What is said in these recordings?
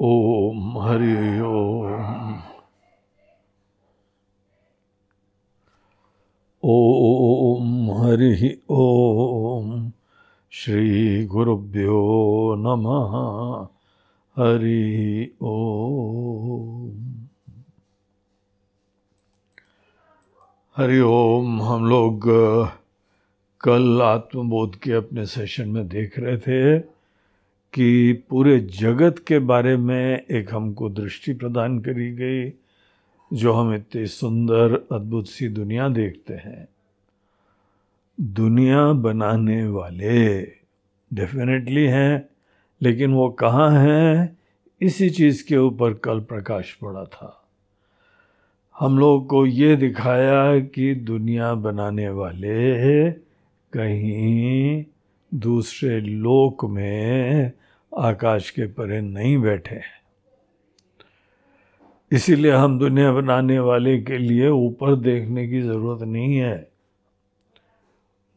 ओम हरि ओम। ओम हरि ओम। श्री गुरुभ्यो नमः। हरि ओम। हरि ओम। हम लोग कल आत्मबोध के अपने सेशन में देख रहे थे। कि पूरे जगत के बारे में एक हमको दृष्टि प्रदान करी गई, जो हम इतनी सुंदर, अद्भुत सी दुनिया देखते हैं। दुनिया बनाने वाले डेफिनेटली हैं, लेकिन वो कहाँ हैं, इसी चीज़ के ऊपर कल प्रकाश पड़ा था। हम लोग को ये दिखाया कि दुनिया बनाने वाले कहीं दूसरे लोक में आकाश के परे नहीं बैठे। हैं इसीलिए हम दुनिया बनाने वाले के लिए ऊपर देखने की ज़रूरत नहीं है।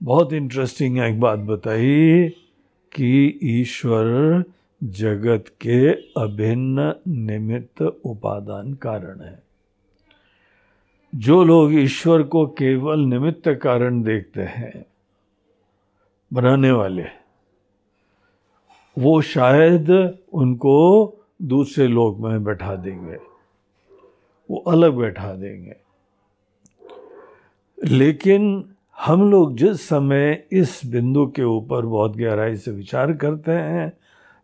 बहुत इंटरेस्टिंग एक बात बताई कि ईश्वर जगत के अभिन्न निमित्त उपादान कारण है। जो लोग ईश्वर को केवल निमित्त कारण देखते हैं, बनाने वाले वो शायद उनको दूसरे लोक में बैठा देंगे। वो अलग बैठा देंगे। लेकिन हम लोग जिस समय इस बिंदु के ऊपर बहुत गहराई से विचार करते हैं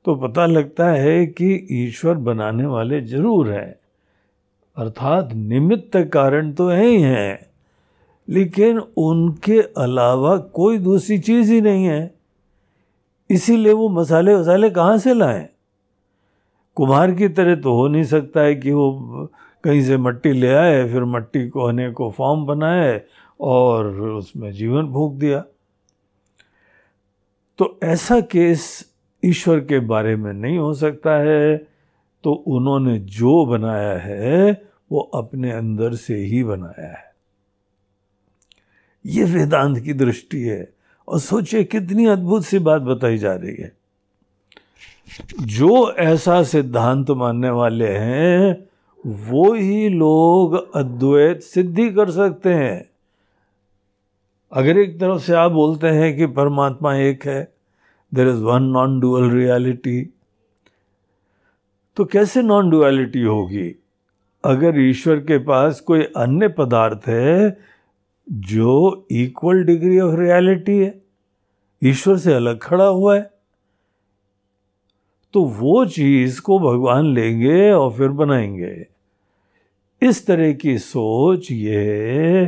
तो पता लगता है कि ईश्वर बनाने वाले ज़रूर हैं। अर्थात निमित्त कारण तो है ही हैं, लेकिन उनके अलावा कोई दूसरी चीज़ ही नहीं है। इसीलिए वो मसाले वसाले कहाँ से लाएँ? कुम्हार की तरह तो हो नहीं सकता है कि वो कहीं से मट्टी ले आए, फिर मट्टी को आने को फॉर्म बनाए और उसमें जीवन फूक दिया। तो ऐसा केस ईश्वर के बारे में नहीं हो सकता है। तो उन्होंने जो बनाया है, वो अपने अंदर से ही बनाया है। ये वेदांत की दृष्टि है। और सोचिए कितनी अद्भुत सी बात बताई जा रही है। जो ऐसा सिद्धांत मानने वाले हैं, वो ही लोग अद्वैत सिद्धि कर सकते हैं। अगर एक तरफ़ से आप बोलते हैं कि परमात्मा एक है there is one non dual reality तो कैसे नॉन डुअलिटी होगी? अगर ईश्वर के पास कोई अन्य पदार्थ है जो इक्वल डिग्री ऑफ़ रियलिटी है, ईश्वर से अलग खड़ा हुआ है तो वो चीज़ को भगवान लेंगे और फिर बनाएँगे। इस तरह की सोच ये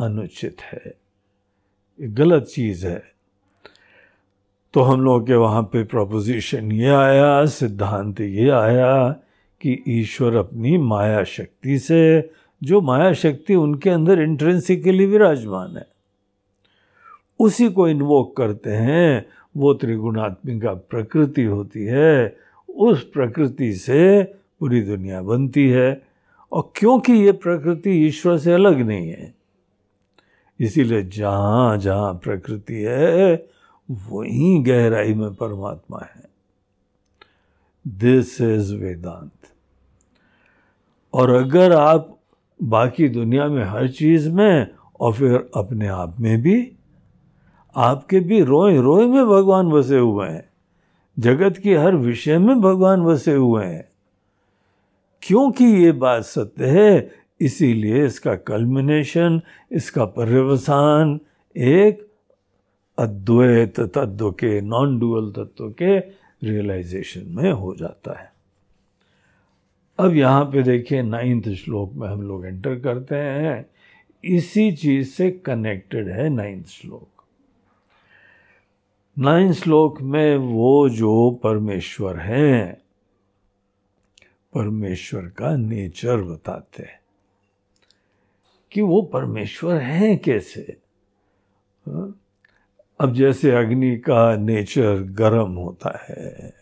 अनुचित है। ये गलत चीज़ है। तो हम लोग के वहाँ पे प्रपोजिशन ये आया, सिद्धांत ये आया कि ईश्वर अपनी माया शक्ति से जो माया शक्ति उनके अंदर इंट्रेंसिकली विराजमान है। उसी को इन्वोक करते हैं, वो त्रिगुणात्मिका प्रकृति होती है, उस प्रकृति से पूरी दुनिया बनती है, और क्योंकि ये प्रकृति ईश्वर से अलग नहीं है, इसीलिए जहाँ जहाँ प्रकृति है, वहीं गहराई में परमात्मा है। दिस इज़ वेदांत और अगर आप बाकी दुनिया में हर चीज़ में और फिर अपने आप में भी। आपके भी रोए रोए में भगवान बसे हुए हैं। जगत के हर विषय में भगवान बसे हुए हैं। क्योंकि ये बात सत्य है, इसीलिए इसका कल्मिनेशन इसका पर्यवसान एक अद्वैत तत्व के नॉन डुअल तत्व के रियलाइजेशन में हो जाता है। अब यहाँ पे देखिए नाइन्थ श्लोक में हम लोग एंटर करते हैं। इसी चीज़ से कनेक्टेड है नाइन्थ श्लोक। नाइन्थ श्लोक में वो जो परमेश्वर हैं, परमेश्वर का नेचर बताते हैं। कि वो परमेश्वर हैं कैसे? हाँ? अब जैसे अग्नि का नेचर गर्म होता है।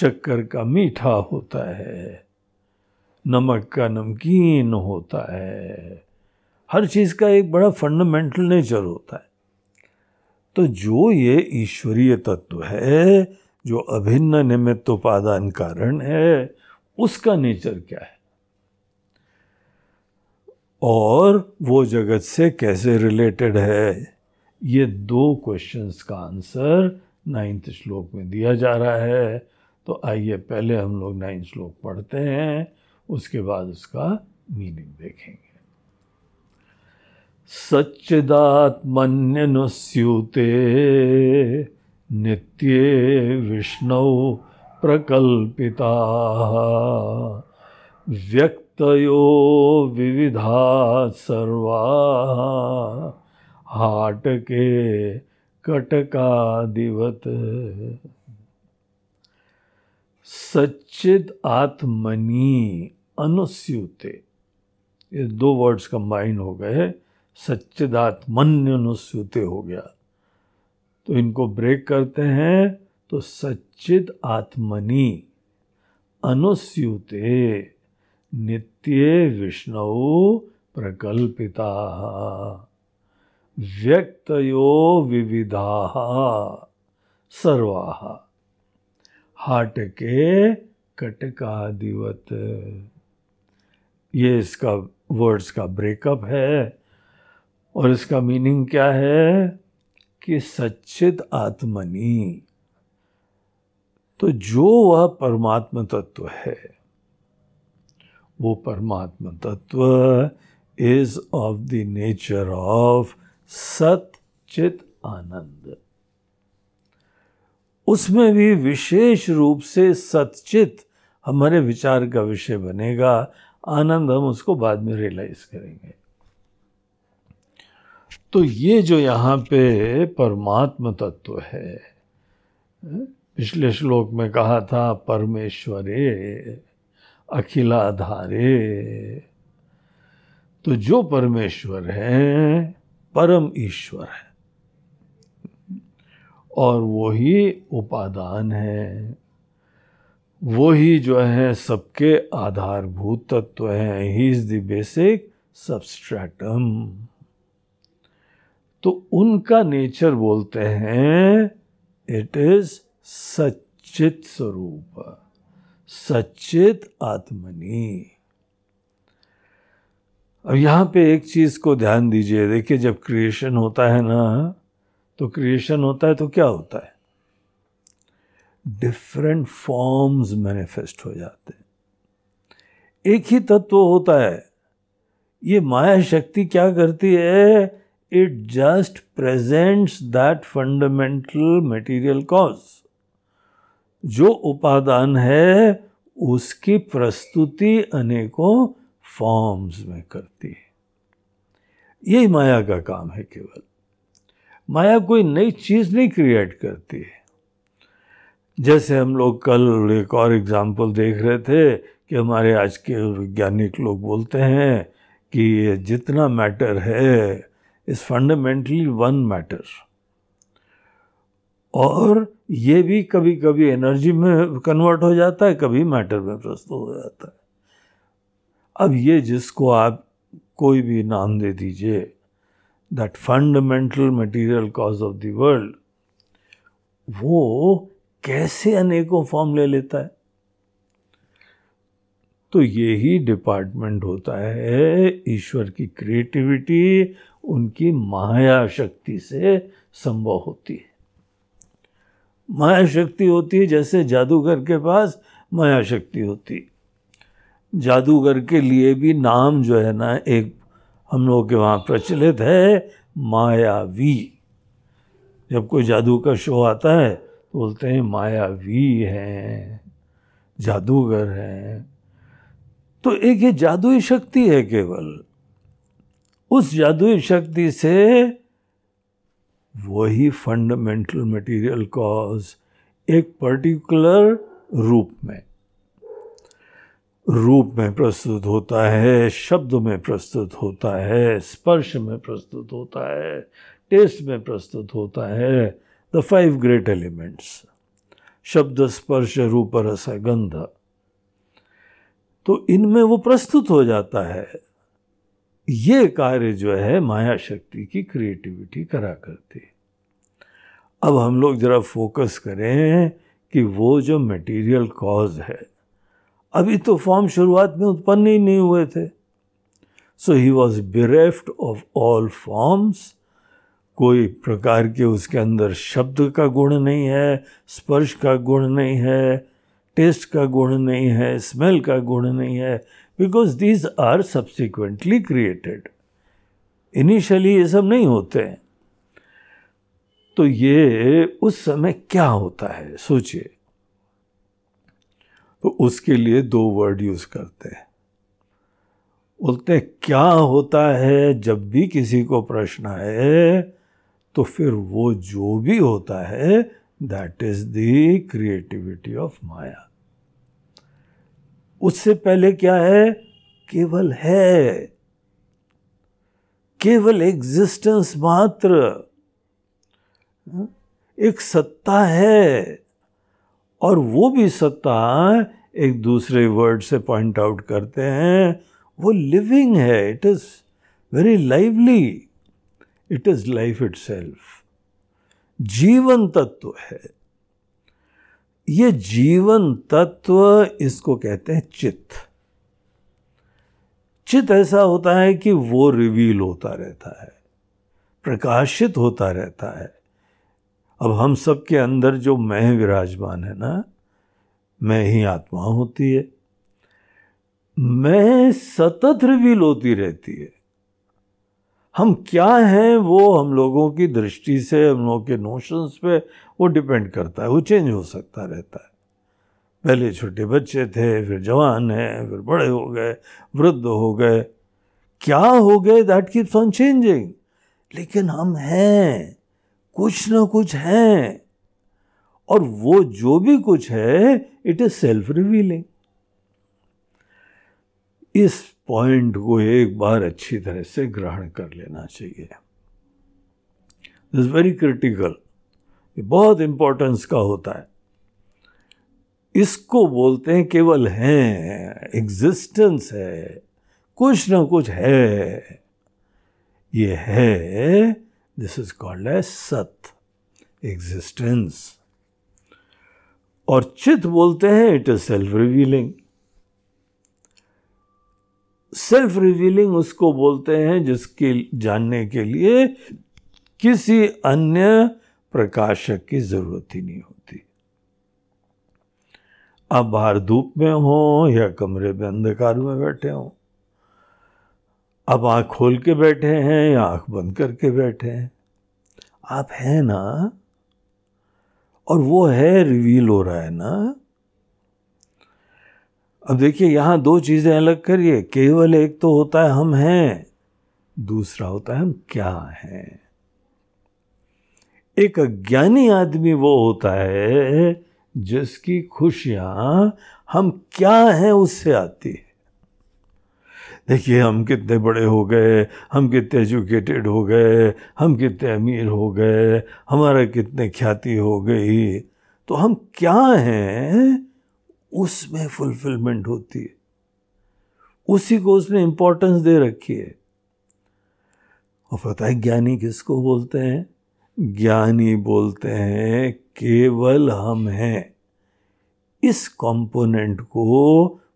शक्कर का मीठा होता है, नमक का नमकीन होता है। हर चीज़ का एक बड़ा फंडामेंटल नेचर होता है। तो जो ये ईश्वरीय तत्व है, जो अभिन्न निमित्त उपादान कारण है, उसका नेचर क्या है? और वो जगत से कैसे रिलेटेड है? ये दो क्वेश्चंस का आंसर नाइन्थ श्लोक में दिया जा रहा है। तो आइए पहले हम लोग नाइन श्लोक पढ़ते हैं, उसके बाद उसका मीनिंग देखेंगे। सच्चिदात्मन्यनुस्यूते नित्ये विष्णु प्रकल्पिता। व्यक्तयो विविधा सर्वा। हाट के हाटके कटकादिवत। सच्चिद आत्मनी अनुस्यूते। ये दो वर्ड्स कंबाइन हो गए सच्चिदात्मन्य अनुस्यूते हो गया। तो इनको ब्रेक करते हैं। तो सच्चिद आत्मनि अनुस्यूते नित्य विष्णु प्रकल्पिता। व्यक्तयो विविधा सर्वा। हाटके कटकादिवत ये इसका वर्ड्स का ब्रेकअप है और इसका मीनिंग क्या है? कि सच्चित आत्मनी। तो जो वह परमात्म तत्व है, वो परमात्म तत्व is of the nature of सत चित आनंद। उसमें भी विशेष रूप से सचित हमारे विचार का विषय बनेगा। आनंद हम उसको बाद में रियलाइज़ करेंगे। तो ये जो यहाँ पे परमात्म तत्व है, पिछले श्लोक में कहा था, परमेश्वरे अखिलाधारे। तो जो परमेश्वर है, परम ईश्वर है। और वही उपादान है। वही जो है सबके आधारभूत तत्व हैं। He is the basic substratum. तो उनका नेचर बोलते हैं, इट इज़ सचित स्वरूप सचित आत्मनी। अब यहाँ पे एक चीज़ को ध्यान दीजिए। देखिए जब क्रिएशन होता है ना तो क्रिएशन होता है तो क्या होता है? डिफरेंट फॉर्म्स मैनिफेस्ट हो जाते हैं। एक ही तत्व होता है। ये माया शक्ति क्या करती है? It just presents that fundamental material cause जो उपादान है, उसकी प्रस्तुति अनेकों फॉर्म्स में करती है। यही माया का काम है केवल। माया कोई नई चीज़ नहीं क्रिएट करती। है जैसे हम लोग कल एक और एग्ज़ाम्पल देख रहे थे कि हमारे आज के वैज्ञानिक लोग बोलते हैं कि ये जितना मैटर है इज़ फंडामेंटली वन मैटर और ये भी कभी कभी एनर्जी में कन्वर्ट हो जाता है, कभी मैटर में प्रस्तुत हो जाता है। अब ये जिसको आप कोई भी नाम दे दीजिए that fundamental material cause of the world वो कैसे अनेकों फॉर्म ले लेता है? तो यही डिपार्टमेंट होता है ईश्वर की क्रिएटिविटी उनकी माया शक्ति से संभव होती है। माया शक्ति होती है जैसे जादूगर के पास माया शक्ति होती जादूगर के लिए भी नाम जो है ना, एक हम लोगों के वहाँ प्रचलित है मायावी। जब कोई जादू का शो आता है तो बोलते हैं, मायावी हैं, जादूगर हैं। तो एक ये जादुई शक्ति है केवल। उस जादुई शक्ति से वही फंडामेंटल मटेरियल कॉज एक पर्टिकुलर रूप में रूप में प्रस्तुत होता है, शब्द में प्रस्तुत होता है, स्पर्श में प्रस्तुत होता है, टेस्ट में प्रस्तुत होता है द फाइव ग्रेट एलिमेंट्स शब्द, स्पर्श, रूप, रस, गंध। तो इनमें वो प्रस्तुत हो जाता है। ये कार्य जो है, माया शक्ति की क्रिएटिविटी करा करती। अब हम लोग ज़रा फोकस करें कि वो जो मटेरियल कॉज है अभी तो फॉर्म शुरुआत में उत्पन्न ही नहीं हुए थे। So he was bereft of all forms कोई प्रकार के उसके अंदर शब्द का गुण नहीं है, स्पर्श का गुण नहीं है टेस्ट का गुण नहीं है स्मेल का गुण नहीं है because these are subsequently created initially ये सब नहीं होते हैं। तो ये उस समय क्या होता है? सोचिए। तो उसके लिए दो वर्ड यूज़ करते हैं। बोलते हैं, क्या होता है जब भी किसी को प्रश्न है तो फिर वो जो भी होता है that is the creativity of माया उससे पहले क्या है? केवल है। केवल एग्जिस्टेंस मात्र। एक सत्ता है। और वो भी सत्ता एक दूसरे वर्ड से पॉइंट आउट करते हैं। वो लिविंग है। It is very lively it is life it जीवन तत्व है। ये जीवन तत्व इसको कहते हैं चित्त। चित्त ऐसा होता है कि वो रिवील होता रहता है। प्रकाशित होता रहता है। अब हम सब के अंदर जो मैं विराजमान है ना मैं ही आत्मा होती है। मैं सतत रिवील होती रहती है। हम क्या हैं वो हम लोगों की दृष्टि से, हम लोगों के नोशंस पे वो डिपेंड करता है, वो चेंज हो सकता रहता है। पहले छोटे बच्चे थे, फिर जवान हैं, फिर बड़े हो गए, वृद्ध हो गए। क्या हो गए दैट कीप्स ऑन चेंजिंग लेकिन हम हैं। कुछ ना कुछ है। और वो जो भी कुछ है इट इज़ सेल्फ रिवीलिंग इस पॉइंट को एक बार अच्छी तरह से ग्रहण कर लेना चाहिए। इज़ वेरी क्रिटिकल ये बहुत इंपॉर्टेंस का होता है। इसको बोलते हैं केवल हैं एग्जिस्टेंस है, कुछ ना कुछ है। ये है दिस इज़ कॉल्ड एज सत एग्जिस्टेंस और चित बोलते हैं it is self revealing self revealing उसको बोलते हैं, जिसके जानने के लिए किसी अन्य प्रकाशक की ज़रूरत ही नहीं होती। आप बाहर धूप में हो या कमरे में अंधकार में बैठे हो अब आँख खोल के बैठे हैं या आँख बंद करके बैठे हैं? आप हैं ना? और वो है रिवील हो रहा है ना? अब देखिए, यहाँ दो चीज़ें अलग करिए। केवल एक तो होता है हम हैं, दूसरा होता है हम क्या हैं? एक अज्ञानी आदमी वो होता है जिसकी खुशियाँ हम क्या हैं उससे आती है। देखिए, हम कितने बड़े हो गए, हम कितने एजुकेटेड हो गए, हम कितने अमीर हो गए, हमारा कितने ख्याति हो गई। तो हम क्या हैं? उसमें फुलफिलमेंट होती है। उसी को उसने इंपॉर्टेंस दे रखी है। और पता है, ज्ञानी किसको बोलते हैं? ज्ञानी बोलते हैं, केवल हम हैं। इस कंपोनेंट को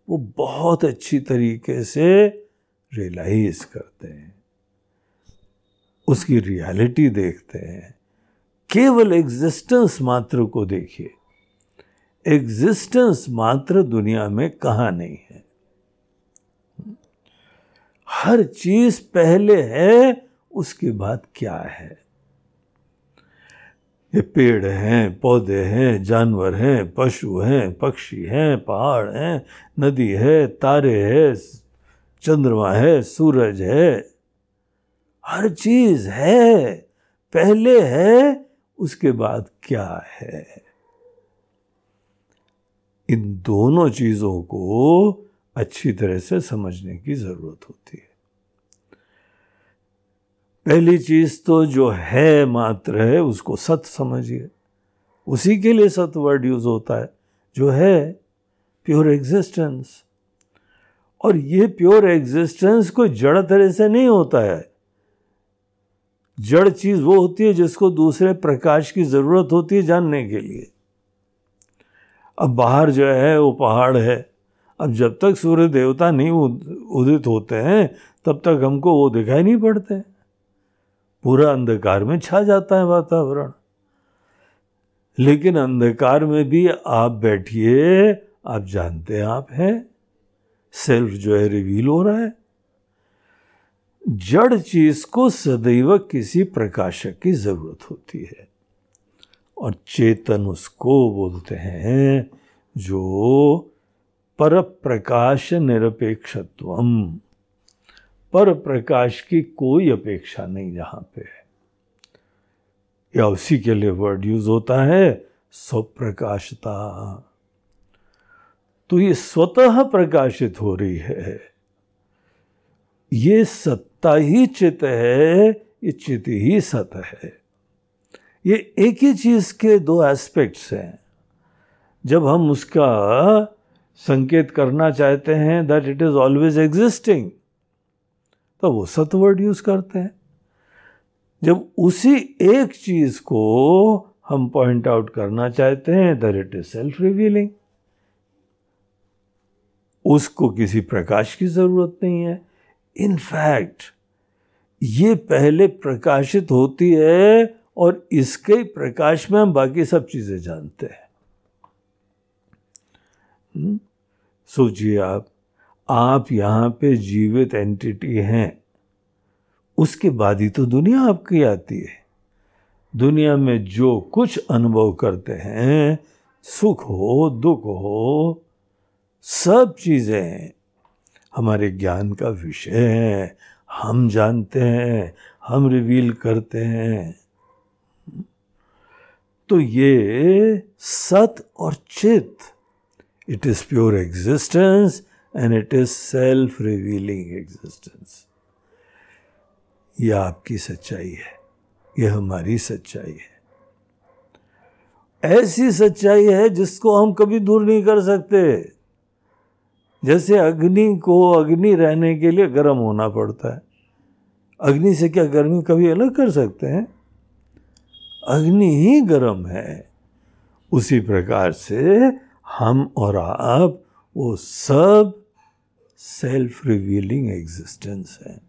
वो बहुत अच्छी तरीके से रियलाइज़ करते हैं, उसकी रियलिटी देखते हैं। केवल एग्जिस्टेंस मात्र को देखिए। एग्जिस्टेंस मात्र दुनिया में कहाँ नहीं है। हर चीज़ पहले है, उसके बाद क्या है? ये पेड़ हैं, पौधे हैं, जानवर हैं, पशु हैं, पक्षी हैं, पहाड़ हैं, नदी है, तारे है चंद्रमा है, सूरज है, हर चीज़ है, पहले है, उसके बाद क्या है? इन दोनों चीज़ों को अच्छी तरह से समझने की ज़रूरत होती है। पहली चीज़ तो जो है मात्र है, उसको सत समझिए। उसी के लिए सत वर्ड यूज़ होता है, जो है प्योर एग्जिस्टेंस और ये प्योर एग्जिस्टेंस कोई जड़ तरह से नहीं होता है। जड़ चीज़ वो होती है जिसको दूसरे प्रकाश की ज़रूरत होती है जानने के लिए। अब बाहर जो है, वो पहाड़ है। अब जब तक सूर्य देवता नहीं उदित होते हैं, तब तक हमको वो दिखाई नहीं पड़ते। पूरा अंधकार में छा जाता है वातावरण। लेकिन अंधकार में भी आप बैठिए, आप जानते हैं, आप हैं। सेल्फ जो है रिवील हो रहा है। जड़ चीज़ को सदैव किसी प्रकाशक की ज़रूरत होती है। और चेतन उसको बोलते हैं जो पर प्रकाश निरपेक्षत्व पर प्रकाश की कोई अपेक्षा नहीं जहाँ पे या उसी के लिए वर्ड यूज़ होता है, स्वप्रकाशता। तो ये स्वतः प्रकाशित हो रही है। ये सत्ता ही चित है, ये चित ही सत है। ये एक ही चीज़ के दो एस्पेक्ट्स हैं। जब हम उसका संकेत करना चाहते हैं that it is always existing तो वो सत वर्ड यूज़ करते हैं। जब उसी एक चीज़ को हम पॉइंट आउट करना चाहते हैं that it is self revealing उसको किसी प्रकाश की ज़रूरत नहीं है। इनफैक्ट ये पहले प्रकाशित होती है और इसके प्रकाश में हम बाकी सब चीज़ें जानते हैं। हम्म? सोचिए आप आप यहाँ पे जीवित एंटिटी हैं। उसके बाद ही तो दुनिया आपकी आती है। दुनिया में जो कुछ अनुभव करते हैं, सुख हो, दुख हो सब चीज़ें हमारे ज्ञान का विषय है। हम जानते हैं, हम रिवील करते हैं। तो ये सत और चित it is pure existence and it is self revealing existence यह आपकी सच्चाई है यह हमारी सच्चाई है। ऐसी सच्चाई है जिसको हम कभी दूर नहीं कर सकते। जैसे अग्नि को अग्नि रहने के लिए गर्म होना पड़ता है। अग्नि से क्या गर्मी कभी अलग कर सकते हैं? अग्नि ही गर्म है। उसी प्रकार से हम और आप, वो सब सेल्फ रिवीलिंग एग्जिस्टेंस है।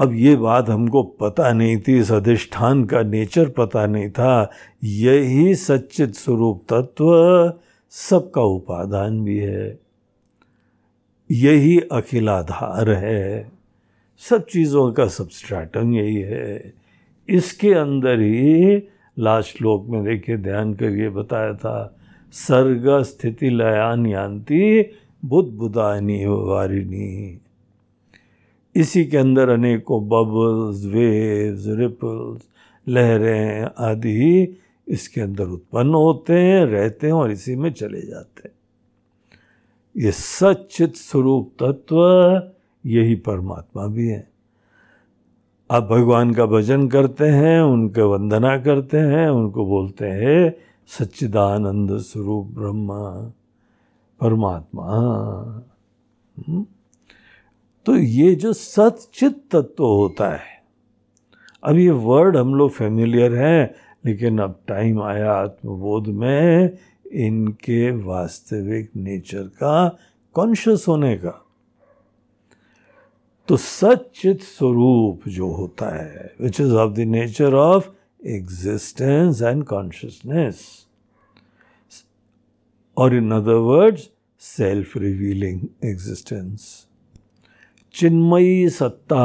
अब ये बात हमको पता नहीं थी इस अधिष्ठान का नेचर पता नहीं था। यही सच्चित स्वरूप तत्व सबका उपादान भी है। यही अखिलाधार है। सब चीज़ों का सबस्ट्रैटम यही है। इसके अंदर ही लास्ट श्लोक में देखिए ध्यान करिए बताया था, सर्ग स्थिति लयान यान्ति बुद्ध बुदानी वारिणी। इसी के अंदर अनेकों बबल्स वेव्स रिपल्स लहरें आदि इसके अंदर उत्पन्न होते हैं, रहते हैं और इसी में चले जाते हैं। ये सचित स्वरूप तत्व, यही परमात्मा भी है। आप भगवान का भजन करते हैं, उनके वंदना करते हैं, उनको बोलते हैं, सच्चिदानंद स्वरूप ब्रह्मा, परमात्मा। हम्म? तो ये जो सचित तत्व होता है, अब ये वर्ड हम लोग फेमिलियर हैं लेकिन अब टाइम आया आत्मबोध में इनके वास्तविक नेचर का कॉन्शियस होने का। तो सचित स्वरूप जो होता है which is of the nature of existence and consciousness और in other words self revealing existence Chinmayi सत्ता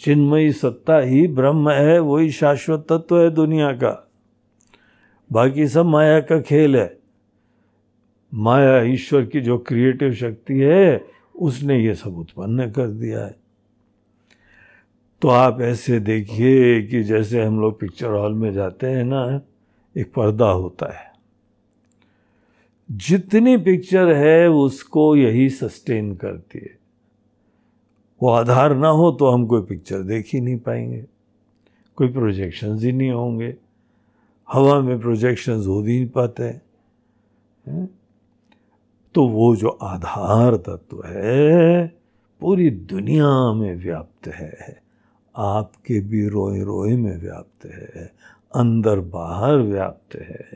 चिन्मयी सत्ता ही ब्रह्म है, वही शाश्वत तत्व है दुनिया का। बाकी सब माया का खेल है। माया ईश्वर की जो क्रिएटिव शक्ति है, उसने ये सब उत्पन्न कर दिया है। तो आप ऐसे देखिए कि जैसे हम लोग पिक्चर हॉल में जाते हैं ना, एक पर्दा होता है। जितनी पिक्चर है, उसको यही सस्टेन करती है। वो आधार ना हो तो हम कोई पिक्चर देख ही नहीं पाएँगे। कोई प्रोजेक्शंस ही नहीं होंगे। हवा में प्रोजेक्शंस हो नहीं पाते। हैं? तो वो जो आधार तत्व है, पूरी दुनिया में व्याप्त है। आपके भी रोए रोए में व्याप्त है। अंदर बाहर व्याप्त है।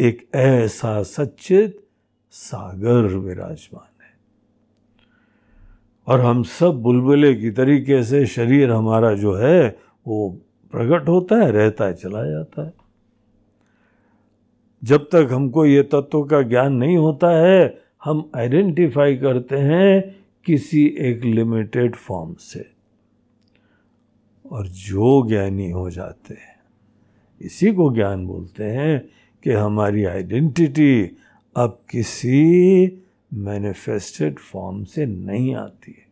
एक ऐसा सच्चित सागर विराजमान। और हम सब बुलबुले की तरीके से शरीर हमारा जो है, वो प्रकट होता है, रहता है, चला जाता है। जब तक हमको ये तत्व का ज्ञान नहीं होता है, हम आइडेंटिफाई करते हैं किसी एक लिमिटेड फॉर्म से। और जो ज्ञानी हो जाते हैं, इसी को ज्ञान बोलते हैं कि हमारी आइडेंटिटी अब किसी मैनिफेस्टेड फॉर्म से नहीं आती है।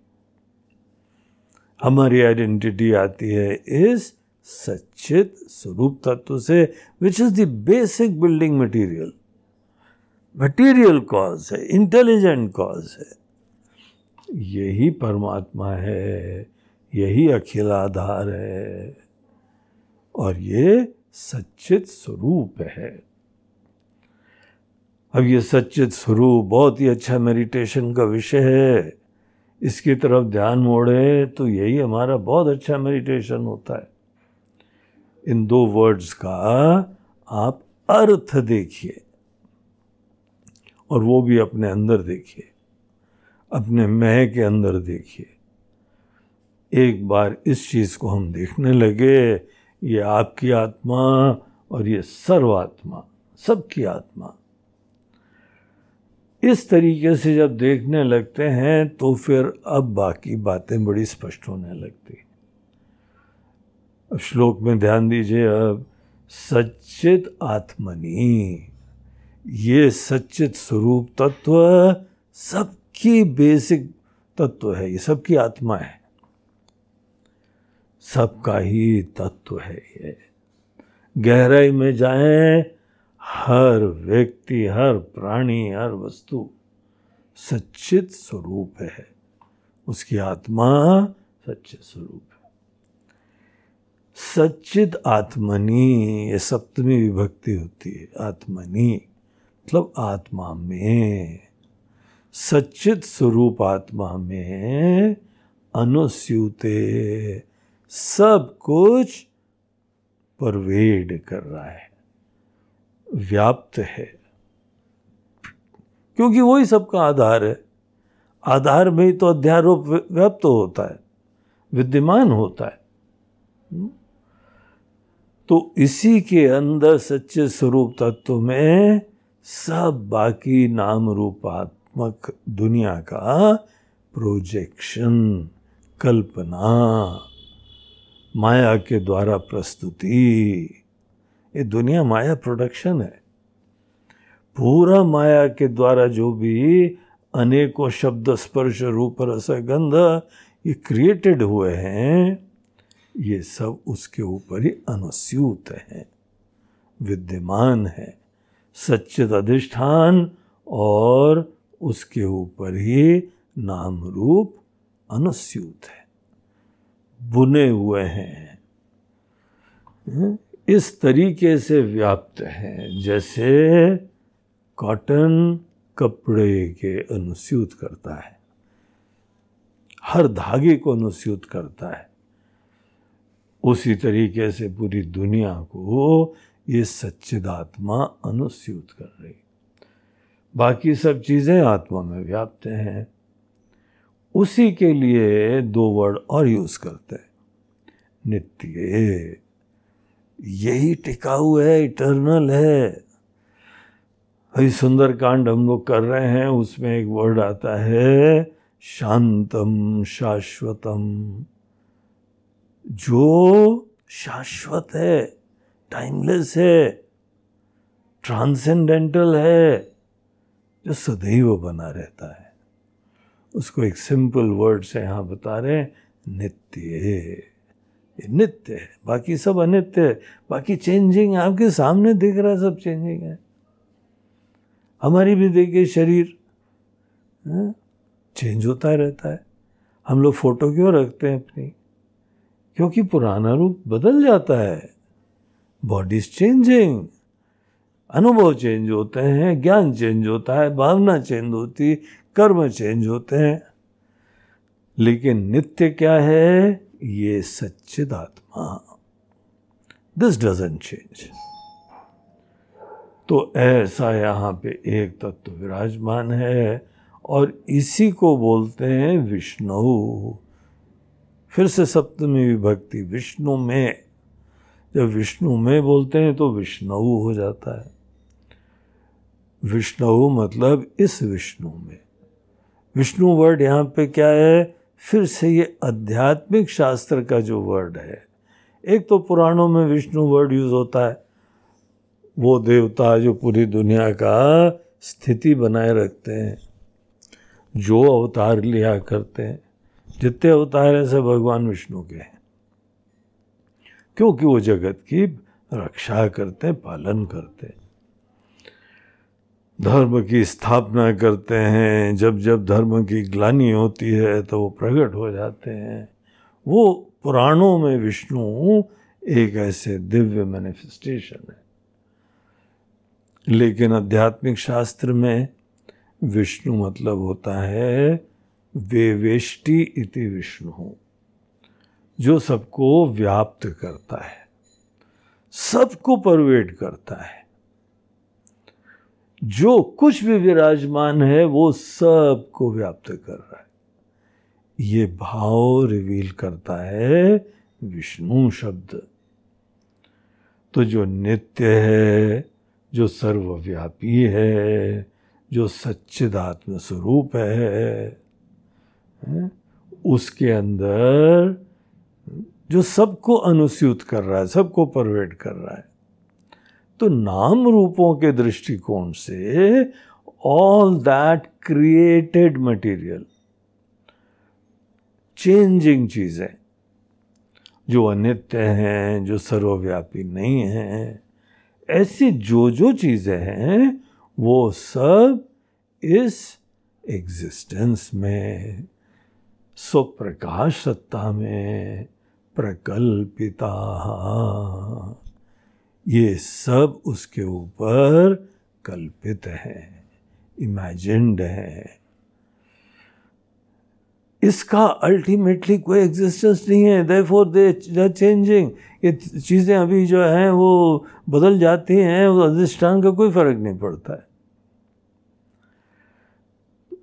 हमारी आइडेंटिटी आती है इस सचित स्वरूप तत्व से which is the basic building material material cause है इंटेलिजेंट कॉज है। यही परमात्मा है, यही अखिल आधार है, और ये सचित स्वरूप है। अब ये सच्चित स्वरूप बहुत ही अच्छा मेडिटेशन का विषय है। इसकी तरफ़ ध्यान मोड़े तो यही हमारा बहुत अच्छा मेडिटेशन होता है। इन दो वर्ड्स का आप अर्थ देखिए और वो भी अपने अंदर देखिए, अपने मह के अंदर देखिए। एक बार इस चीज़ को हम देखने लगे, ये आपकी आत्मा और ये सर्वात्मा, सबकी आत्मा। इस तरीके से जब देखने लगते हैं तो फिर अब बाकी बातें बड़ी स्पष्ट होने लगती अब श्लोक में ध्यान दीजिए, अब सच्चित आत्मनि, ये सच्चित स्वरूप तत्व सबकी बेसिक तत्व है, ये सबकी आत्मा है। सबका ही तत्व है ये। गहराई में जाएँ हर व्यक्ति, हर प्राणी, हर वस्तु सच्चित स्वरूप है। उसकी आत्मा सच्चित स्वरूप है। सच्चित आत्मनि, ये सप्तमी विभक्ति होती है, आत्मनि मतलब आत्मा में। सच्चित स्वरूप आत्मा में अनुस्यूते, सब कुछ परवेड कर रहा है। व्याप्त है। क्योंकि वही सबका आधार है। आधार में ही तो अध्यारोप व्याप्त होता है, विद्यमान होता है। हम्म? तो इसी के अंदर सच्चे स्वरूप तत्व में सब बाकी नाम रूपात्मक दुनिया का प्रोजेक्शन, कल्पना, माया के द्वारा प्रस्तुति ये दुनिया माया प्रोडक्शन है। पूरा माया के द्वारा जो भी अनेकों शब्द स्पर्श रूप रस गंध ये क्रिएटेड हुए हैं, ये सब उसके ऊपर ही अनुस्यूत है, विद्यमान है, सच्चित अधिष्ठान और उसके ऊपर ही नाम रूप अनुस्यूत है। बुने हुए हैं। हम्म? इस तरीके से व्याप्त हैं, जैसे कॉटन कपड़े के अनुस्यूत करता है। हर धागे को अनुस्यूत करता है। उसी तरीके से पूरी दुनिया को ये सच्चिदात्मा अनुस्यूत कर रही बाकी सब चीज़ें आत्मा में व्याप्त हैं। उसी के लिए दो वर्ड और यूज़ करते हैं। नित्य यही टिकाऊ है इटर्नल है। भाई सुंदर कांड हम लोग कर रहे हैं, उसमें एक वर्ड आता है, शांतम, शाश्वतम। जो शाश्वत है टाइमलेस है ट्रांसेंडेंटल है, जो सदैव बना रहता है। उसको एक सिंपल वर्ड से यहाँ बता रहे हैं, नित्य। नित्य है, बाकी सब अनित्य है, बाकी चेंजिंग आपके सामने दिख रहा है, सब चेंजिंग है। हमारी भी देखिए शरीर चेंज होता रहता है। हम लोग फ़ोटो क्यों रखते हैं अपनी? क्योंकि पुराना रूप बदल जाता है। बॉडी इज़ चेंजिंग अनुभव चेंज होते हैं, ज्ञान चेंज होता है, भावना चेंज होती, कर्म चेंज होते हैं। लेकिन नित्य क्या है? ये सच्चिद आत्मा दिस डजेंट चेंज तो ऐसा यहाँ पे एक तत्व विराजमान है और इसी को बोलते हैं विष्णु। फिर से सप्तमी विभक्ति, विष्णु में। जब विष्णु में बोलते हैं तो विष्णु हो जाता है। विष्णु मतलब इस विष्णु में। विष्णु वर्ड यहाँ पे क्या है? फिर से ये आध्यात्मिक शास्त्र का जो वर्ड है, एक तो पुराणों में विष्णु वर्ड यूज़ होता है, वो देवता जो पूरी दुनिया का स्थिति बनाए रखते हैं, जो अवतार लिया करते हैं, जितने अवतार हैं, सब भगवान विष्णु के हैं। क्योंकि वो जगत की रक्षा करते हैं, पालन करते हैं। धर्म की स्थापना करते हैं, जब जब धर्म की ग्लानी होती है तो वो प्रकट हो जाते हैं। वो पुराणों में विष्णु एक ऐसे दिव्य मैनिफेस्टेशन है। लेकिन आध्यात्मिक शास्त्र में विष्णु मतलब होता है वेवेष्टि इति विष्णु, जो सबको व्याप्त करता है, सबको परवेट करता है। जो कुछ भी विराजमान है वो सबको व्याप्त कर रहा है। ये भाव रिवील करता है विष्णु शब्द। तो जो नित्य है जो सर्वव्यापी है जो सच्चिदात्म स्वरूप है, है उसके अंदर जो सबको अनुस्यूत कर रहा है सबको परवेट कर रहा है तो नाम रूपों के दृष्टिकोण से all that created material changing चीज़ें, जो अनित्य हैं, जो सर्वव्यापी नहीं हैं, ऐसी जो जो चीज़ें हैं, वो सब इस एग्जिस्टेंस में, स्वप्रकाश सत्ता में प्रकल्पिता। ये सब उसके ऊपर कल्पित है इमेजिन्ड है। इसका अल्टीमेटली कोई एग्जिस्टेंस नहीं है दे फोर दे चेंजिंग ये चीज़ें अभी जो हैं, वो बदल जाती हैं अधिष्ठान का कोई फ़र्क नहीं पड़ता है।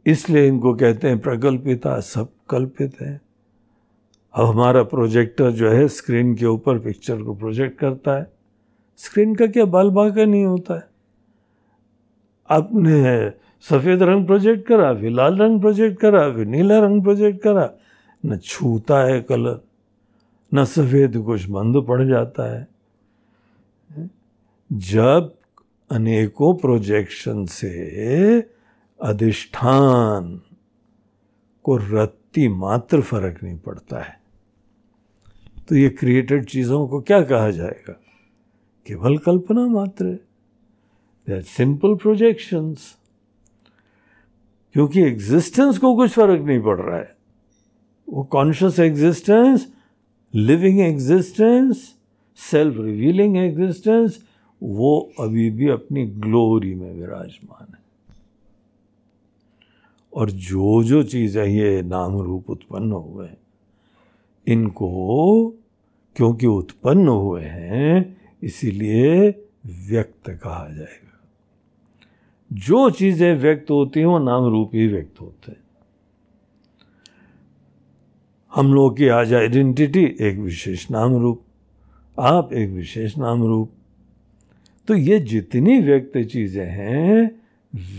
इसलिए इनको कहते हैं प्रकल्पिता, सब कल्पित है। अब हमारा प्रोजेक्टर जो है स्क्रीन के ऊपर पिक्चर को प्रोजेक्ट करता है। स्क्रीन का क्या बाल बाका नहीं होता है? आपने सफ़ेद रंग प्रोजेक्ट करा, फिर लाल रंग प्रोजेक्ट करा, फिर नीला रंग प्रोजेक्ट करा। न छूता है कलर, न सफ़ेद कुछ बंद पड़ जाता है। जब अनेकों प्रोजेक्शन से अधिष्ठान को रत्ती मात्र फ़र्क नहीं पड़ता है तो ये क्रिएटेड चीज़ों को क्या कहा जाएगा? केवल कल्पना मात्र है। सिंपल प्रोजेक्शंस क्योंकि एग्जिस्टेंस को कुछ फ़र्क नहीं पड़ रहा है। वो conscious existence living existence self revealing existence वो अभी भी अपनी ग्लोरी में विराजमान है। और जो जो चीज़ें ये नाम रूप उत्पन्न हुए इनको क्योंकि उत्पन्न हुए हैं इसीलिए व्यक्त कहा जाएगा। जो चीज़ें व्यक्त होती हैं, वो नाम रूप ही व्यक्त होते हैं। हम लोग की आज आइडेंटिटी एक विशेष नाम रूप, आप एक विशेष नाम रूप। तो ये जितनी व्यक्त चीज़ें हैं,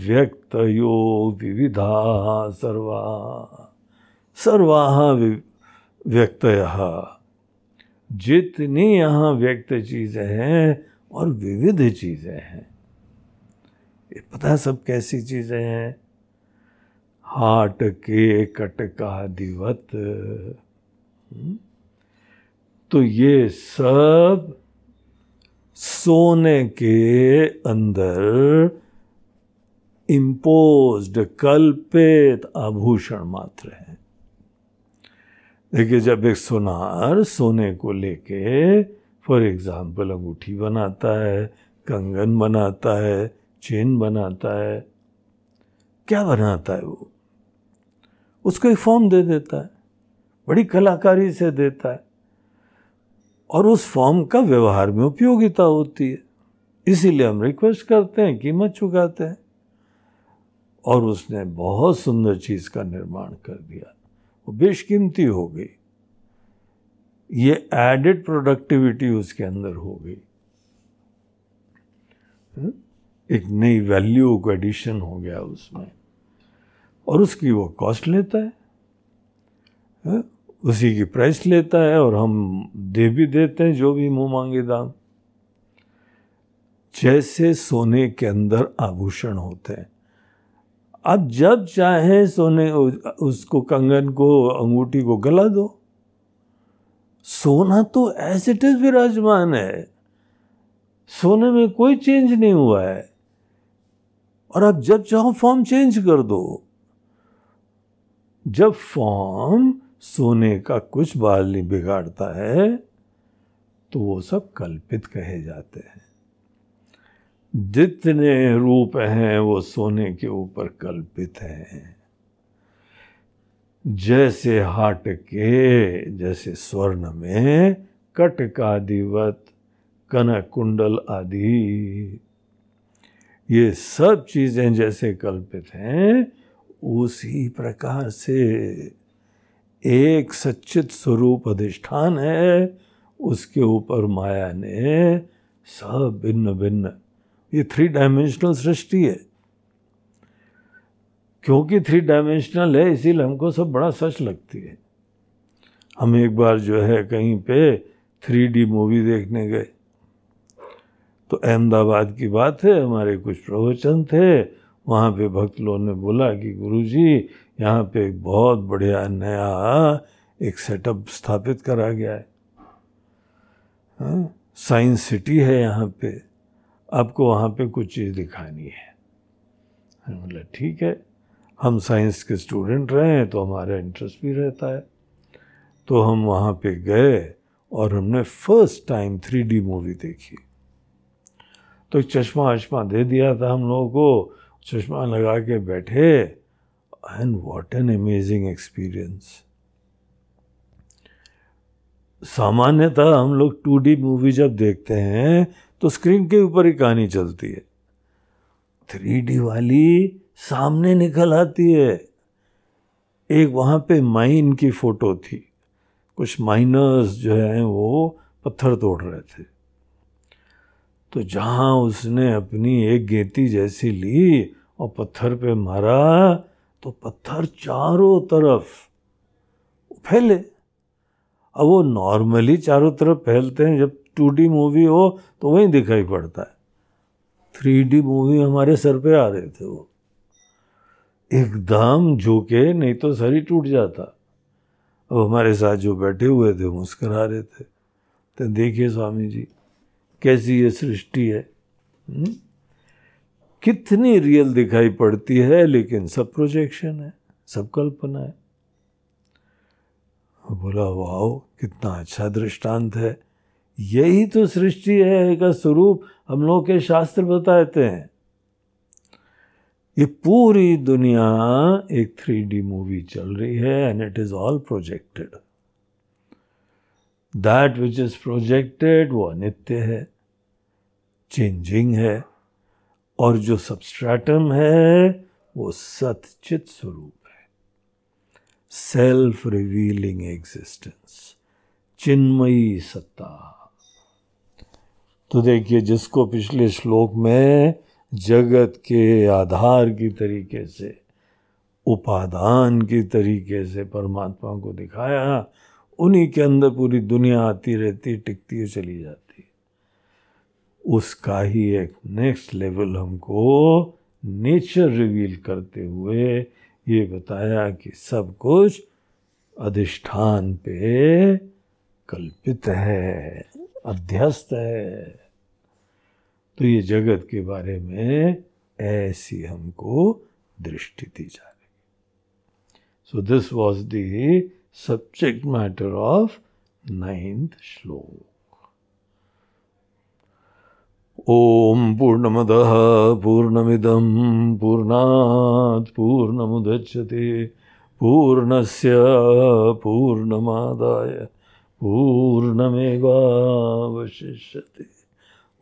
व्यक्त यो विविधा सर्वा सर्वा व्यक्त जितनी यहाँ व्यक्त चीज़ें हैं और विविध चीज़ें हैं। ये पता सब कैसी चीज़ें हैं? हाट के कटका दिवत। हम्म? तो ये सब सोने के अंदर इम्पोज्ड कल्पित आभूषण मात्र है। देखिए, जब एक सोनार सोने को लेके फॉर एग्ज़ाम्पल अंगूठी बनाता है, कंगन बनाता है, चेन बनाता है, क्या बनाता है वो? उसको एक फॉर्म दे देता है, बड़ी कलाकारी से देता है, और उस फॉर्म का व्यवहार में उपयोगिता होती है। इसीलिए हम रिक्वेस्ट करते हैं, कीमत चुकाते हैं, और उसने बहुत सुंदर चीज़ का निर्माण कर दिया। वो बेशकीमती हो गई ये एडेड प्रोडक्टिविटी उसके अंदर हो गई हम्म? एक नई वैल्यू को एडिशन हो गया उसमें और उसकी वो कॉस्ट लेता है, है? हम्म? उसी की प्राइस लेता है और हम दे भी देते हैं जो भी मुँह मांगे दाम जैसे सोने के अंदर आभूषण होते हैं अब जब चाहे सोने उसको कंगन को, अंगूठी को गला दो। सोना तो एज इट इज़ विराजमान है। सोने में कोई चेंज नहीं हुआ है। और आप जब चाहो फॉर्म चेंज कर दो। जब फॉर्म सोने का कुछ बाल नहीं बिगाड़ता है तो वो सब कल्पित कहे जाते हैं। जितने रूप हैं वो सोने के ऊपर कल्पित हैं। जैसे हाट के, जैसे स्वर्ण में कटकादिवत कनक कुंडल आदि। ये सब चीज़ें जैसे कल्पित हैं, उसी प्रकार से एक सच्चित स्वरूप अधिष्ठान है, उसके ऊपर माया ने सब भिन्न भिन्न ये थ्री डायमेंशनल सृष्टि है। क्योंकि थ्री डायमेंशनल है इसीलिए हमको सब बड़ा सच लगती है। हम एक बार जो है कहीं पे थ्री डी मूवी देखने गए। तो अहमदाबाद की बात है हमारे कुछ प्रवचन थे। वहाँ पे भक्त लोगों ने बोला कि गुरुजी यहाँ पे एक बहुत बढ़िया नया एक सेटअप स्थापित करा गया है। साइंस हाँ, सिटी है यहाँ पे। आपको वहाँ पे कुछ चीज़ दिखानी है। बोला, ठीक है, हम साइंस के स्टूडेंट रहे हैं तो हमारा इंटरेस्ट भी रहता है। तो हम वहाँ पे गए और हमने फ़र्स्ट टाइम थ्री मूवी देखी। तो चश्मा वश्मा दे दिया था हम लोगों को, चश्मा लगा के बैठे and what an amazing experience सामान्यतः हम लोग टू डी मूवी जब देखते हैं तो स्क्रीन के ऊपर ही कहानी चलती है। थ्री वाली सामने निकल आती है। एक वहाँ पे माइन की फ़ोटो थी। कुछ माइनर्स जो हैं वो पत्थर तोड़ रहे थे। तो जहाँ उसने अपनी एक गेती जैसी ली और पत्थर पे मारा तो पत्थर चारों तरफ़ फैले। अब वो नॉर्मली चारों तरफ़ फैलते हैं जब टू डी मूवी हो तो वहीं दिखाई पड़ता है। थ्री डी मूवी हमारे सर पे आ रहे थे वो। एकदम झुके, नहीं तो सर ही टूट जाता। अब हमारे साथ जो बैठे हुए थे, मुस्करा रहे थे। तो देखिए स्वामी जी, कैसी ये सृष्टि है हुँ? हम्म? कितनी रियल दिखाई पड़ती है, लेकिन सब प्रोजेक्शन है, सब कल्पना है। बोला वाह कितना अच्छा दृष्टांत है। यही तो सृष्टि है का स्वरूप हम लोग के शास्त्र बताते हैं। ये पूरी दुनिया एक थ्री डी मूवी चल रही है and it is all projected that which is projected वो अनित्य है चेंजिंग है, और जो सबस्ट्रैटम है वो सतचित स्वरूप है। सेल्फ रिवीलिंग एग्जिस्टेंस चिन्मयी सत्ता। तो देखिए, जिसको पिछले श्लोक में जगत के आधार की तरीके से, उपादान की तरीके से परमात्मा को दिखाया, उन्हीं के अंदर पूरी दुनिया आती रहती, टिकती है चली जाती। उसका ही एक नेक्स्ट लेवल हमको नेचर रिवील करते हुए ये बताया कि सब कुछ अधिष्ठान पे कल्पित है, अध्यस्त है। तो ये जगत के बारे में ऐसी हमको दृष्टि दी जा रही so this was the subject matter of ninth shloka ॐ पूर्णमदः पूर्णमिदं पूर्णात् पूर्णमुदच्छते, पूर्णस्य पूर्णमादाय पूर्णमेवावशिष्यते।